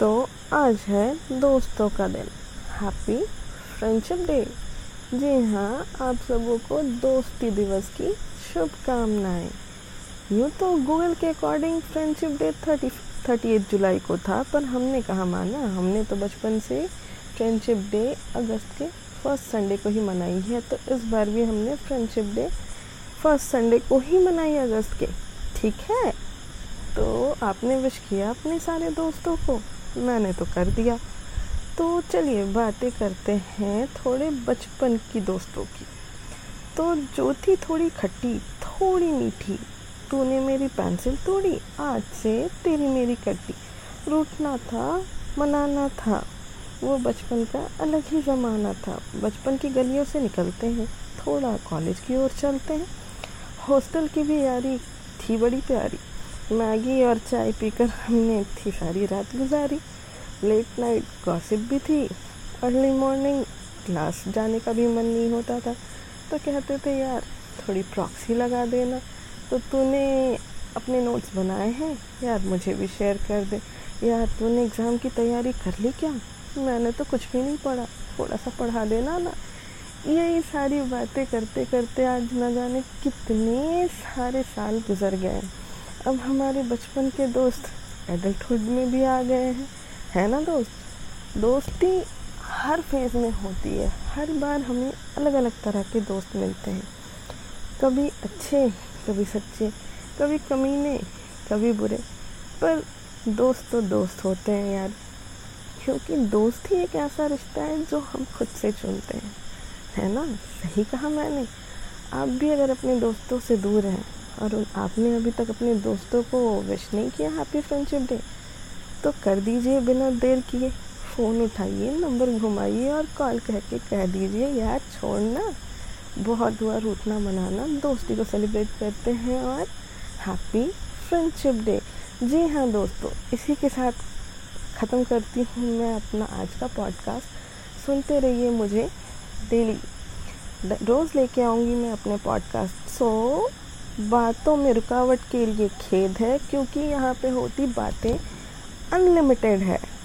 तो आज है दोस्तों का दिन। हैप्पी फ्रेंडशिप डे जी हाँ आप सबों को दोस्ती दिवस की शुभकामनाएँ। यूँ तो गूगल के according friendship day thirty thirty eight July को था, पर हमने कहा माना, हमने तो बचपन से फ्रेंडशिप डे अगस्त के फ़र्स्ट संडे को ही मनाई है तो इस बार भी हमने फ्रेंडशिप डे फ़र्स्ट संडे को ही मनाई अगस्त के। ठीक है? तो आपने विश किया अपने सारे दोस्तों को। मैंने तो कर दिया। तो चलिए बातें करते हैं थोड़े बचपन की दोस्तों की। तो जो थी थोड़ी खट्टी, थोड़ी मीठी। तूने मेरी पेंसिल तोड़ी, आज से तेरी मेरी कट्टी रूठना था, मनाना था। वो बचपन का अलग ही ज़माना था। बचपन की गलियों से निकलते हैं, थोड़ा कॉलेज की ओर चलते हैं। हॉस्टल की भी यारी थी, बड़ी प्यारी। मैगी और चाय पीकर हमने इतनी सारी रात गुजारी। लेट नाइट गॉसिप भी थी अर्ली मॉर्निंग क्लास जाने का भी मन नहीं होता था। तो कहते थे, यार, थोड़ी प्रॉक्सी लगा देना। तो तूने अपने नोट्स बनाए हैं? यार, मुझे भी शेयर कर दे। यार, तूने एग्ज़ाम की तैयारी कर ली क्या? मैंने तो कुछ भी नहीं पढ़ा। थोड़ा सा पढ़ा देना ना। यही सारी बातें करते करते आज न जाने कितने सारे साल गुजर गए। अब हमारे बचपन के दोस्त एडल्टहुड में भी आ गए हैं। है ना दोस्त? दोस्ती हर फ़ेज़ में होती है। हर बार हमें अलग अलग तरह के दोस्त मिलते हैं। कभी अच्छे, कभी सच्चे, कभी कमीने, कभी बुरे। पर दोस्त तो दोस्त होते हैं यार। क्योंकि दोस्त ही एक ऐसा रिश्ता है जो हम खुद से चुनते हैं। है ना? सही कहा मैंने। आप भी अगर अपने दोस्तों से दूर हैं और आपने अभी तक अपने दोस्तों को विश नहीं किया हैप्पी फ्रेंडशिप डे तो कर दीजिए बिना देर किए। फ़ोन उठाइए, नंबर घुमाइए और कॉल कह के कह दीजिए, यार छोड़ना बहुत हुआ रूठना मनाना, दोस्ती को सेलिब्रेट करते हैं और हैप्पी फ्रेंडशिप डे जी हाँ दोस्तों, इसी के साथ ख़त्म करती हूँ मैं अपना आज का पॉडकास्ट सुनते रहिए मुझे डेली रोज़ लेके आऊँगी मैं अपने पॉडकास्ट सो बातों में रुकावट के लिए खेद है, क्योंकि यहाँ पे होती बातें अनलिमिटेड है।